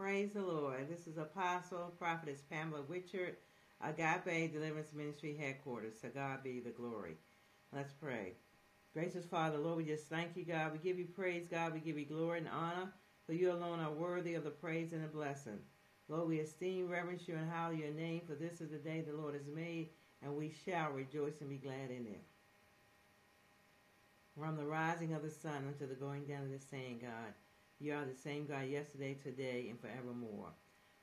Praise the Lord. This is Apostle Prophetess Pamela Witcherd, Agape Deliverance Ministry Headquarters. To God be the glory. Let's pray. Gracious Father, Lord, we just thank you, God. We give you praise, God. We give you glory and honor, for you alone are worthy of the praise and the blessing. Lord, we esteem, reverence you, and hallow your name, for this is the day the Lord has made, and we shall rejoice and be glad in it. From the rising of the sun unto the going down of the same, God, you are the same God yesterday, today, and forevermore.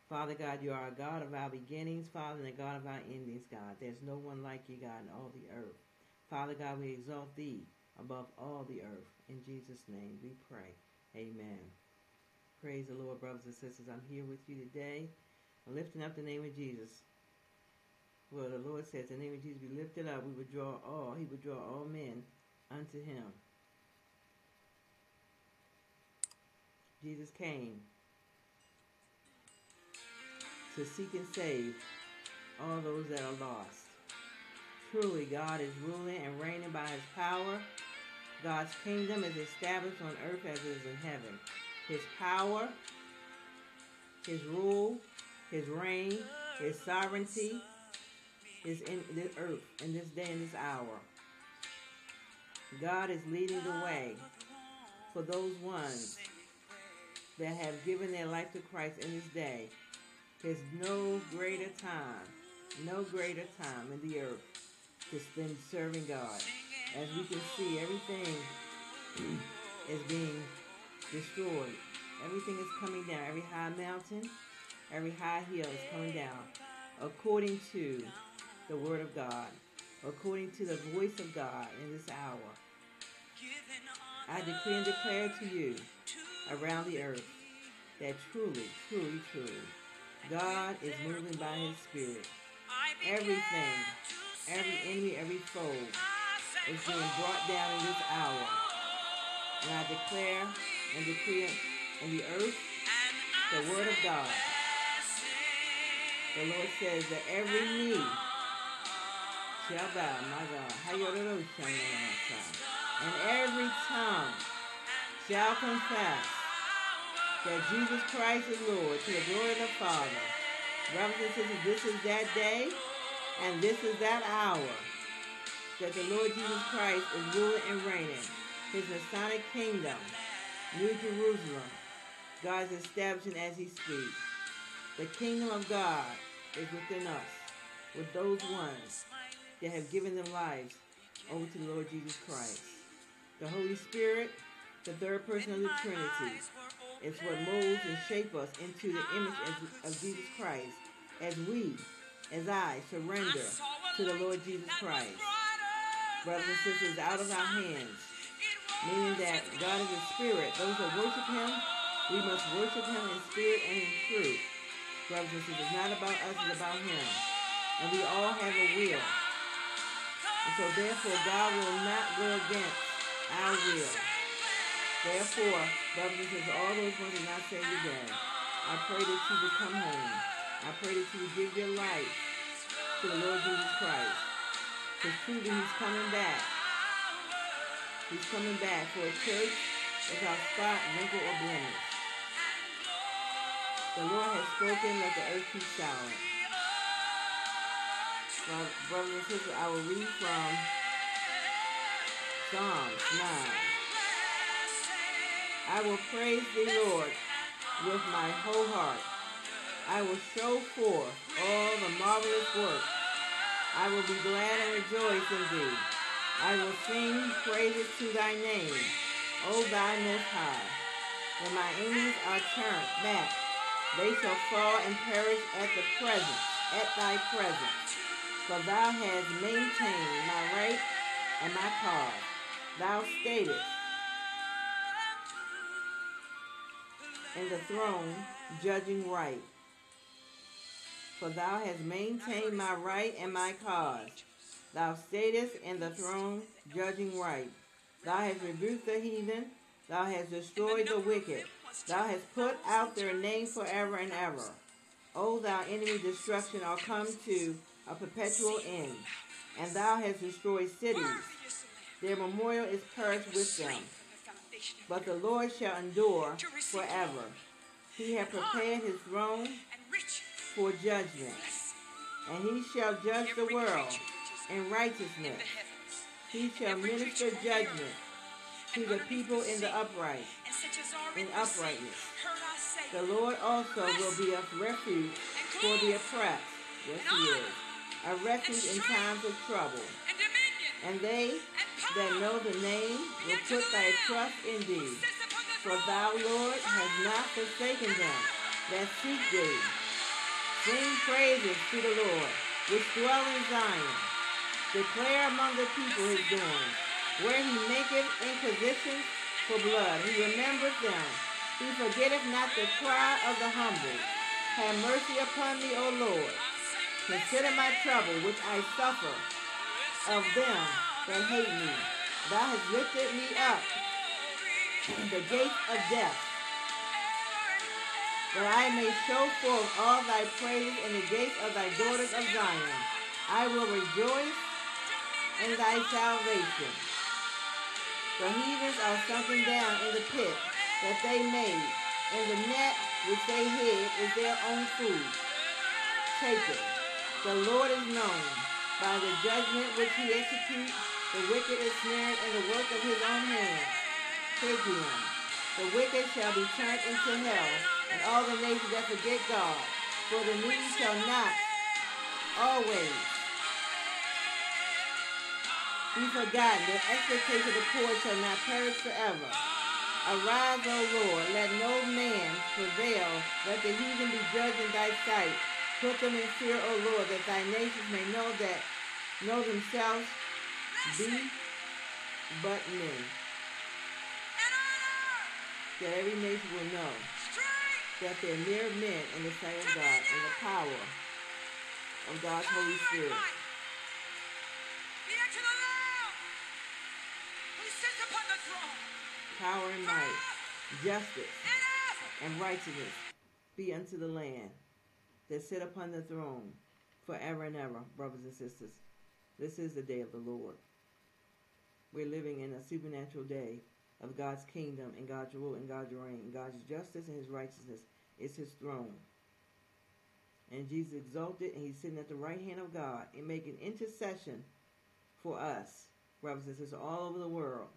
Father God, you are a God of our beginnings, Father, and a God of our endings, God. There's no one like you, God, in all the earth. Father God, we exalt thee above all the earth. In Jesus' name we pray. Amen. Praise the Lord, brothers and sisters. I'm here with you today, lifting up the name of Jesus. Well, the Lord says, the name of Jesus be lifted up. We would draw all, he would draw all men unto him. Jesus came to seek and save all those that are lost. Truly, God is ruling and reigning by his power. God's kingdom is established on earth as it is in heaven. His power, his rule, his reign, his sovereignty is in the earth in this day and this hour. God is leading the way for those ones that have given their life to Christ in this day. There's no greater time, no greater time in the earth to spend serving God. As we can see, everything is being destroyed. Everything is coming down. Every high mountain, every high hill is coming down according to the Word of God, according to the voice of God in this hour. I decree and declare to you around the earth that truly, truly, truly, God is moving by His Spirit. Everything every enemy, every foe is being brought down in this hour. And I declare and decree in the earth the word of God. The Lord says that every knee shall bow, my God, and every tongue shall confess that Jesus Christ is Lord to the glory of the Father. Brothers and sisters, this is that day and this is that hour that the Lord Jesus Christ is ruling and reigning. His Messianic kingdom, New Jerusalem, God is establishing as he speaks. The kingdom of God is within us, with those ones that have given their lives over to the Lord Jesus Christ. The Holy Spirit, the third person of the Trinity, is what molds and shapes us into the image of Jesus Christ as we as I surrender to the Lord Jesus Christ. Brothers and sisters, out of our hands, meaning that God is a spirit. Those that worship him, we must worship him in spirit and in truth. Brothers and sisters, it's not about us, it's about him. And we all have a will. And so therefore, God will not go against our will. Therefore, brothers sisters, all those ones are not saved today, I pray that you will come home I pray that you would give your life to the Lord Jesus Christ. Because truly he's coming back. He's coming back for a church without spot, wrinkle, or blemish. The Lord has spoken, let the earth keep silent. Brothers and sisters, I will read from Psalms 9. I will praise the Lord with my whole heart. I will show forth all the marvelous work. I will be glad and rejoice in thee. I will sing praises to thy name, O thy most high. When my enemies are turned back, they shall fall and perish at the presence, at thy presence. For thou hast maintained my right and my cause. Thou statest in the throne, judging right. For thou hast maintained my right and my cause. Thou statest in the throne, judging right. Thou hast rebuked the heathen. Thou hast destroyed the wicked. Thou hast put out their name forever and ever. O thou enemy destruction are come to a perpetual end. And thou hast destroyed cities. Their memorial is perished with them. But the Lord shall endure forever. He hath prepared his throne for judgment, and he shall judge the world in righteousness. He shall minister judgment to the people in the upright, in uprightness. The Lord also will be a refuge for the oppressed. Yes, he is. A refuge in times of trouble. And they that know the name will put thy trust in thee. For thou, Lord, hast not forsaken them that seek thee. Sing praises to the Lord, which dwell in Zion. Declare among the people his doings. Where he maketh inquisitions for blood, he remembereth them. He forgetteth not the cry of the humble. Have mercy upon me, O Lord. Consider my trouble which I suffer of them that hate me. Thou hast lifted me up in the gates of death, that I may show forth all thy praise in the gates of thy daughters of Zion. I will rejoice in thy salvation. The heathens are sunken down in the pit that they made, and the net which they hid is their own food. Take it. The Lord is known by the judgment which he executes. The wicked is snared in the work of his own. Take him. The wicked shall be turned into hell, and all the nations that forget God. For the needy shall not always be forgotten. The expectation of the poor shall not perish forever. Arise, O Lord, let no man prevail. Let the heathen be judged in thy sight. Put them in fear, O Lord, that thy nations may know that know themselves be but men that every nation will know that they're mere men in the sight of God and the power of God's Holy Spirit. Power and might, justice and righteousness be unto the land that sit upon the throne forever and ever, brothers and sisters. This is the day of the Lord. We're living in a supernatural day of God's kingdom and God's rule and God's reign. God's justice and his righteousness is his throne. And Jesus exalted and he's sitting at the right hand of God and making intercession for us, brothers and sisters, all over the world.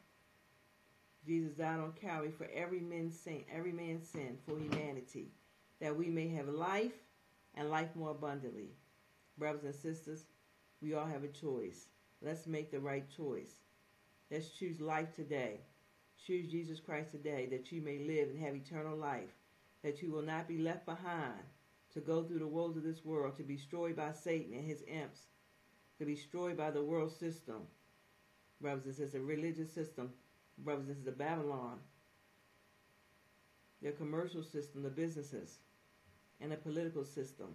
Jesus died on Calvary for every man's sin, every man's sin for humanity, that we may have life and life more abundantly. Brothers and sisters, we all have a choice. Let's make the right choice. Let's choose life today. Choose Jesus Christ today that you may live and have eternal life, that you will not be left behind to go through the woes of this world, to be destroyed by Satan and his imps, to be destroyed by the world system. Brothers and a religious system, brothers and sisters, Babylon, their commercial system, the businesses, and the political system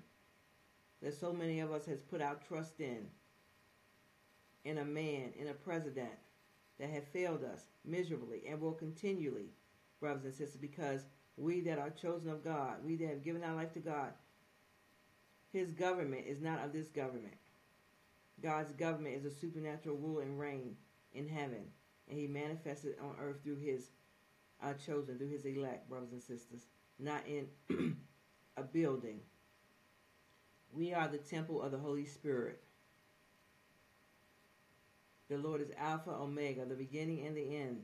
that so many of us has put our trust in, in a man, in a president, that have failed us miserably and will continually, brothers and sisters, because we that are chosen of God, we that have given our life to God, his government is not of this government. God's government is a supernatural rule and reign in heaven, and he manifested on earth through his uh, chosen, through his elect, brothers and sisters, not in a building. We are the temple of the Holy Spirit. The Lord is Alpha, Omega, the beginning and the end,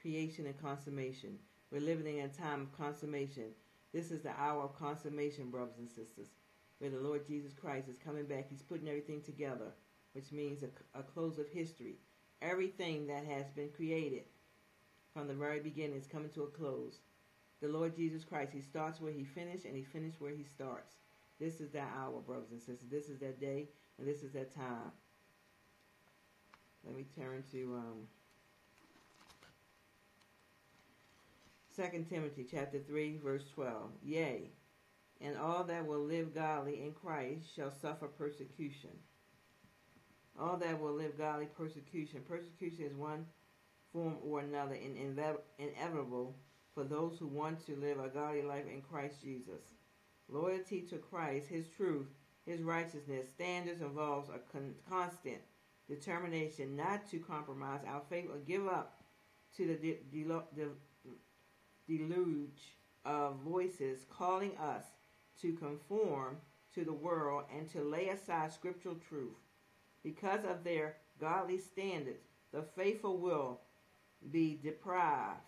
creation and consummation. We're living in a time of consummation. This is the hour of consummation, brothers and sisters, where the Lord Jesus Christ is coming back. He's putting everything together, which means a, a close of history. Everything that has been created from the very beginning is coming to a close. The Lord Jesus Christ, He starts where He finished, and He finished where He starts. This is that hour, brothers and sisters. This is that day, and this is that time. Let me turn to um, 2 Timothy chapter 3, verse 12. Yea, and all that will live godly in Christ shall suffer persecution. All that will live godly persecution. Persecution is one form or another and inevitable for those who want to live a godly life in Christ Jesus. Loyalty to Christ, His truth, His righteousness, standards involves a con- constant determination not to compromise our faith or give up to the de- de- de- deluge of voices calling us to conform to the world and to lay aside scriptural truth. Because of their godly standards, the faithful will be deprived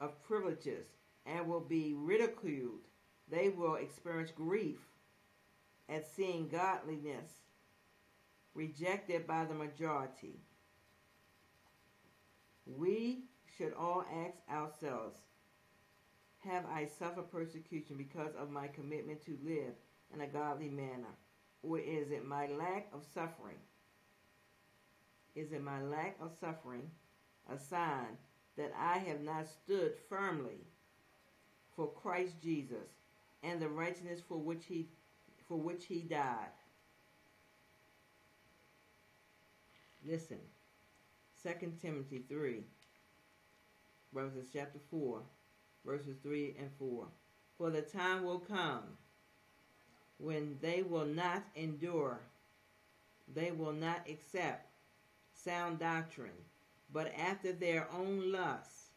of privileges and will be ridiculed. They will experience grief at seeing godliness rejected by the majority. We should all ask ourselves Have I suffered persecution because of my commitment to live in a godly manner? Or is it my lack of suffering? Is it my lack of suffering a sign that I have not stood firmly for Christ Jesus and the righteousness for which he for which he died? Listen. 2 Timothy 3 verses chapter 4 verses 3 and 4. For the time will come when they will not endure, they will not accept sound doctrine, but after their own lusts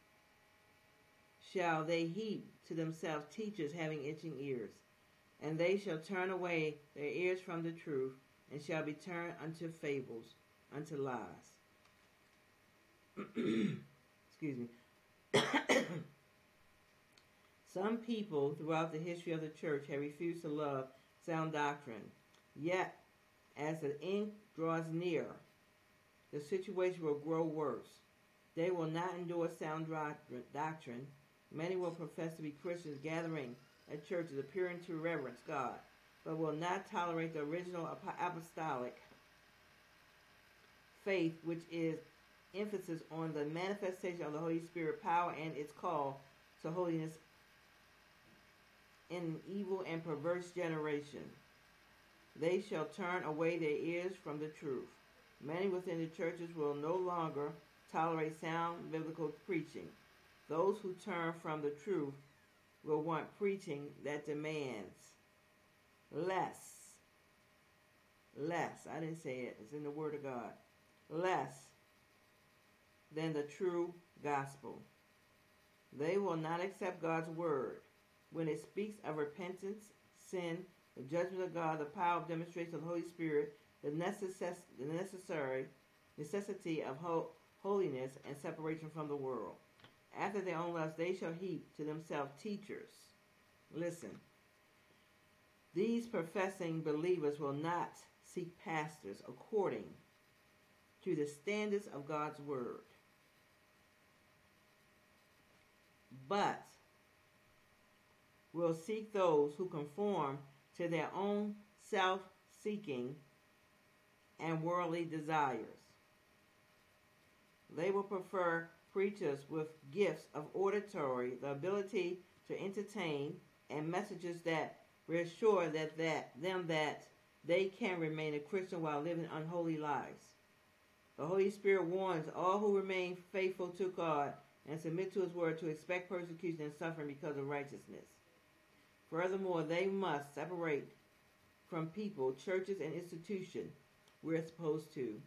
shall they heap to themselves teachers having itching ears. And they shall turn away their ears from the truth, and shall be turned unto fables, unto lies. Excuse me. Some people throughout the history of the church have refused to love sound doctrine. Yet, as the ink draws near, the situation will grow worse. They will not endure sound doctrine. Many will profess to be Christians gathering at churches appearing to reverence God, but will not tolerate the original apostolic faith, which is emphasis on the manifestation of the Holy Spirit power and its call to holiness in an evil and perverse generation. They shall turn away their ears from the truth. Many within the churches will no longer tolerate sound biblical preaching. Those who turn from the truth will want preaching that demands less. Less. I didn't say it. It's in the Word of God. Less than the true gospel. They will not accept God's Word when it speaks of repentance, sin, the judgment of God, the power of demonstration of the Holy Spirit, the, necess- the necessary necessity of ho- holiness and separation from the world. After their own lusts, they shall heap to themselves teachers. Listen, these professing believers will not seek pastors according to the standards of God's word, but will seek those who conform to their own self seeking and worldly desires. They will prefer preachers with gifts of auditory, the ability to entertain, and messages that reassure that, that them that they can remain a Christian while living unholy lives. The Holy Spirit warns all who remain faithful to God and submit to His word to expect persecution and suffering because of righteousness. Furthermore, they must separate from people, churches, and institutions we're supposed to.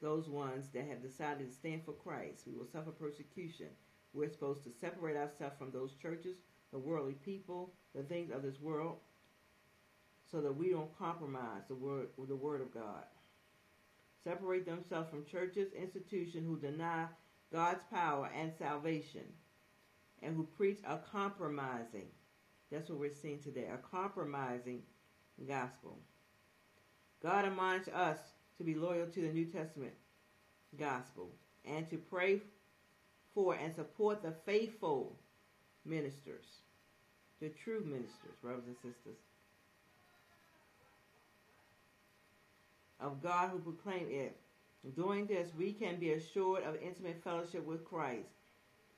Those ones that have decided to stand for Christ, we will suffer persecution. We're supposed to separate ourselves from those churches, the worldly people, the things of this world, so that we don't compromise the word, the word of God. Separate themselves from churches, institutions who deny God's power and salvation, and who preach a compromising. That's what we're seeing today, a compromising gospel. God admonishes us to be loyal to the New Testament gospel and to pray for and support the faithful ministers, the true ministers, brothers and sisters, of God who proclaim it. Doing this, we can be assured of intimate fellowship with Christ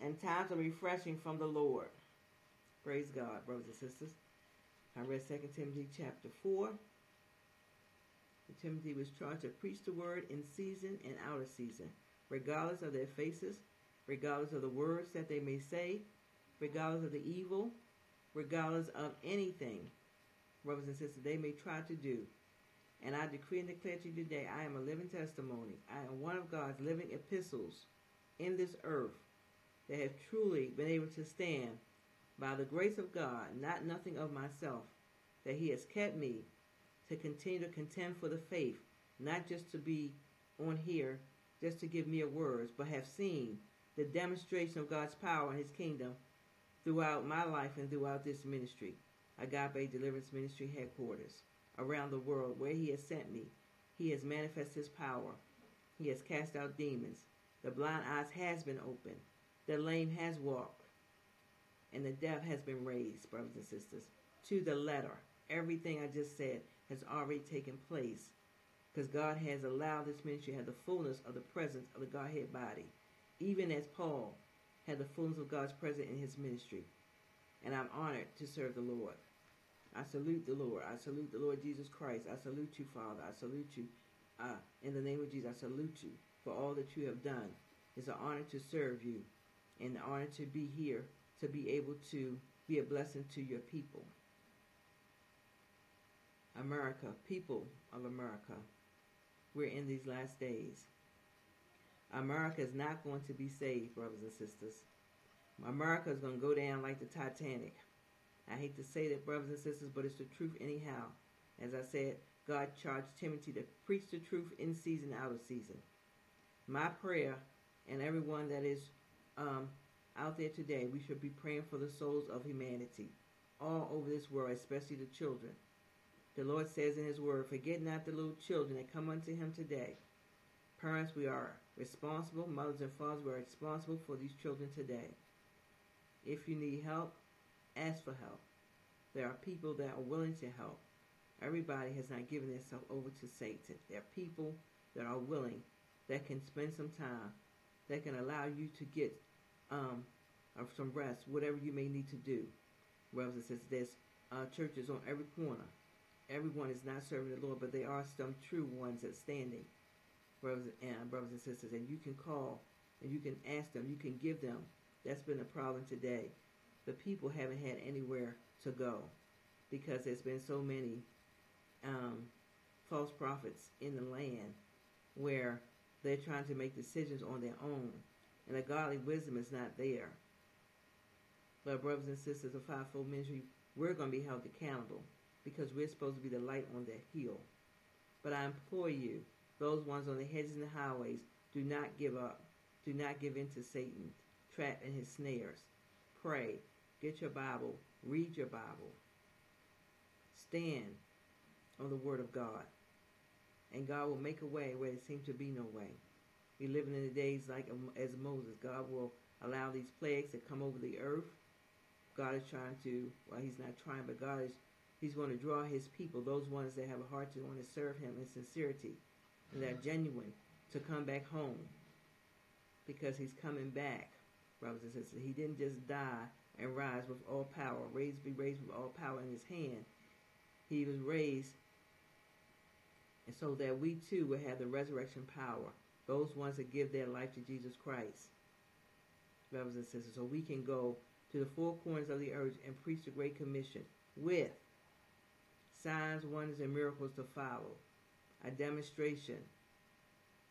and times of refreshing from the Lord. Praise God, brothers and sisters. I read 2 Timothy chapter 4. Timothy was charged to preach the word in season and out of season, regardless of their faces, regardless of the words that they may say, regardless of the evil, regardless of anything, brothers and sisters, they may try to do. And I decree and declare to you today, I am a living testimony. I am one of God's living epistles in this earth that have truly been able to stand by the grace of God, not nothing of myself, that he has kept me to continue to contend for the faith, not just to be on here, just to give mere words, but have seen the demonstration of God's power and his kingdom throughout my life and throughout this ministry, Agape Deliverance Ministry headquarters, around the world where he has sent me. He has manifested his power. He has cast out demons. The blind eyes has been opened. The lame has walked. And the deaf has been raised, brothers and sisters. To the letter. Everything I just said has already taken place. Because God has allowed this ministry to have the fullness of the presence of the Godhead body. Even as Paul had the fullness of God's presence in his ministry. And I'm honored to serve the Lord. I salute the Lord. I salute the Lord Jesus Christ. I salute you, Father. I salute you. Uh, in the name of Jesus, I salute you for all that you have done. It's an honor to serve you and an honor to be here to be able to be a blessing to your people. America, people of America, we're in these last days. America is not going to be saved, brothers and sisters. America is going to go down like the Titanic. I hate to say that, brothers and sisters, but it's the truth anyhow. As I said, God charged Timothy to preach the truth in season, and out of season. My prayer, and everyone that is um, out there today, we should be praying for the souls of humanity all over this world, especially the children. The Lord says in His Word, Forget not the little children that come unto Him today. Parents, we are responsible. Mothers and fathers, we are responsible for these children today. If you need help, ask for help. There are people that are willing to help. Everybody has not given themselves over to Satan. There are people that are willing, that can spend some time, that can allow you to get um, some rest, whatever you may need to do. Brothers and sisters, there's uh, churches on every corner. Everyone is not serving the Lord, but there are some true ones that standing, brothers and brothers and sisters, and you can call and you can ask them, you can give them. That's been a problem today. The people haven't had anywhere to go because there's been so many um, false prophets in the land where they're trying to make decisions on their own and the godly wisdom is not there. But brothers and sisters of fivefold ministry, we're going to be held accountable because we're supposed to be the light on that hill. But I implore you, those ones on the hedges and the highways, do not give up. Do not give in to Satan, trap in his snares. Pray. Get your Bible. Read your Bible. Stand on the Word of God. And God will make a way where there seems to be no way. We're living in the days like um, as Moses. God will allow these plagues to come over the earth. God is trying to, well, he's not trying, but God is, he's going to draw his people, those ones that have a heart to want to serve him in sincerity and that are genuine, to come back home because he's coming back, brothers and sisters. He didn't just die and rise with all power, raised, be raised with all power in his hand. He was raised and so that we too will have the resurrection power those ones that give their life to Jesus Christ, brothers and sisters, so we can go to the four corners of the earth and preach the Great Commission with signs, wonders, and miracles to follow. A demonstration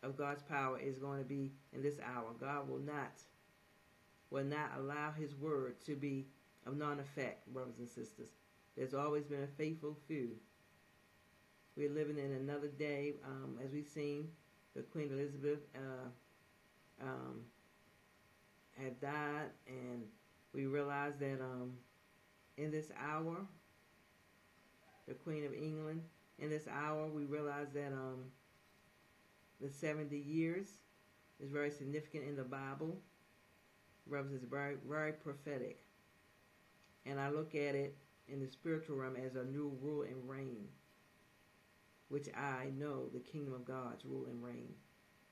of God's power is going to be in this hour. God will not will not allow his word to be of non-effect, brothers and sisters. There's always been a faithful few. We're living in another day, um, as we've seen the Queen Elizabeth uh, um, had died, and we realize that um, in this hour, the Queen of England, in this hour, we realize that um, the 70 years is very significant in the Bible. Brothers, it's very, very prophetic. And I look at it in the spiritual realm as a new rule and reign which I know the kingdom of God's rule and reign.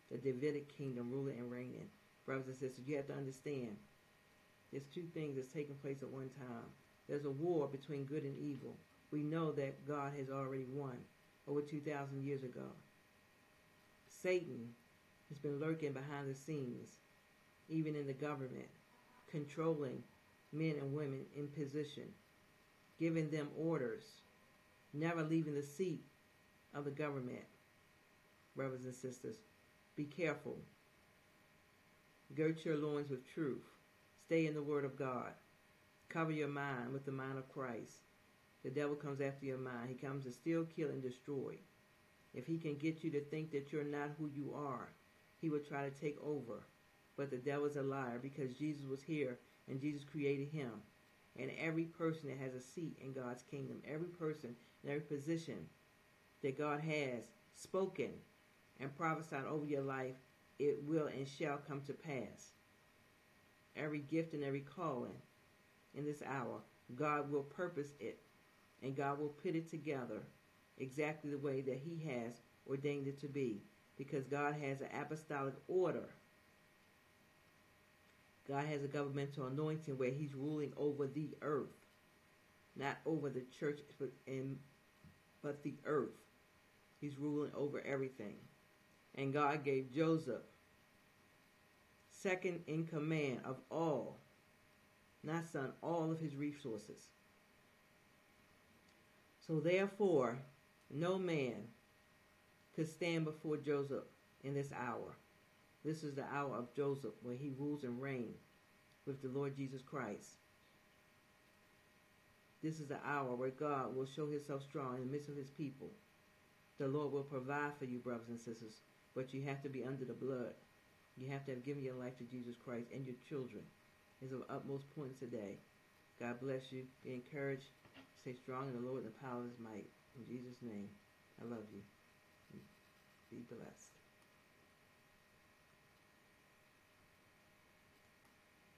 The Davidic kingdom ruling and reigning. Brothers and sisters, you have to understand there's two things that's taking place at one time. There's a war between good and evil. We know that God has already won over 2,000 years ago. Satan has been lurking behind the scenes, even in the government, controlling men and women in position, giving them orders, never leaving the seat of the government, brothers and sisters. Be careful. Girt your loins with truth. Stay in the Word of God. Cover your mind with the mind of Christ. The devil comes after your mind. He comes to steal, kill, and destroy. If he can get you to think that you're not who you are, he will try to take over. But the devil is a liar because Jesus was here and Jesus created him. And every person that has a seat in God's kingdom, every person in every position that God has spoken and prophesied over your life, it will and shall come to pass. Every gift and every calling in this hour, God will purpose it and God will put it together exactly the way that He has ordained it to be because God has an apostolic order. God has a governmental anointing where He's ruling over the earth, not over the church, but in but the earth. He's ruling over everything. And God gave Joseph second in command of all, not son, all of his resources. So therefore, no man could stand before Joseph in this hour. This is the hour of Joseph where he rules and reigns with the Lord Jesus Christ. This is the hour where God will show himself strong in the midst of his people. The Lord will provide for you, brothers and sisters, but you have to be under the blood. You have to have given your life to Jesus Christ and your children. Is of utmost importance today. God bless you. Be encouraged. Stay strong in the Lord and the power of his might. In Jesus' name, I love you. Be blessed.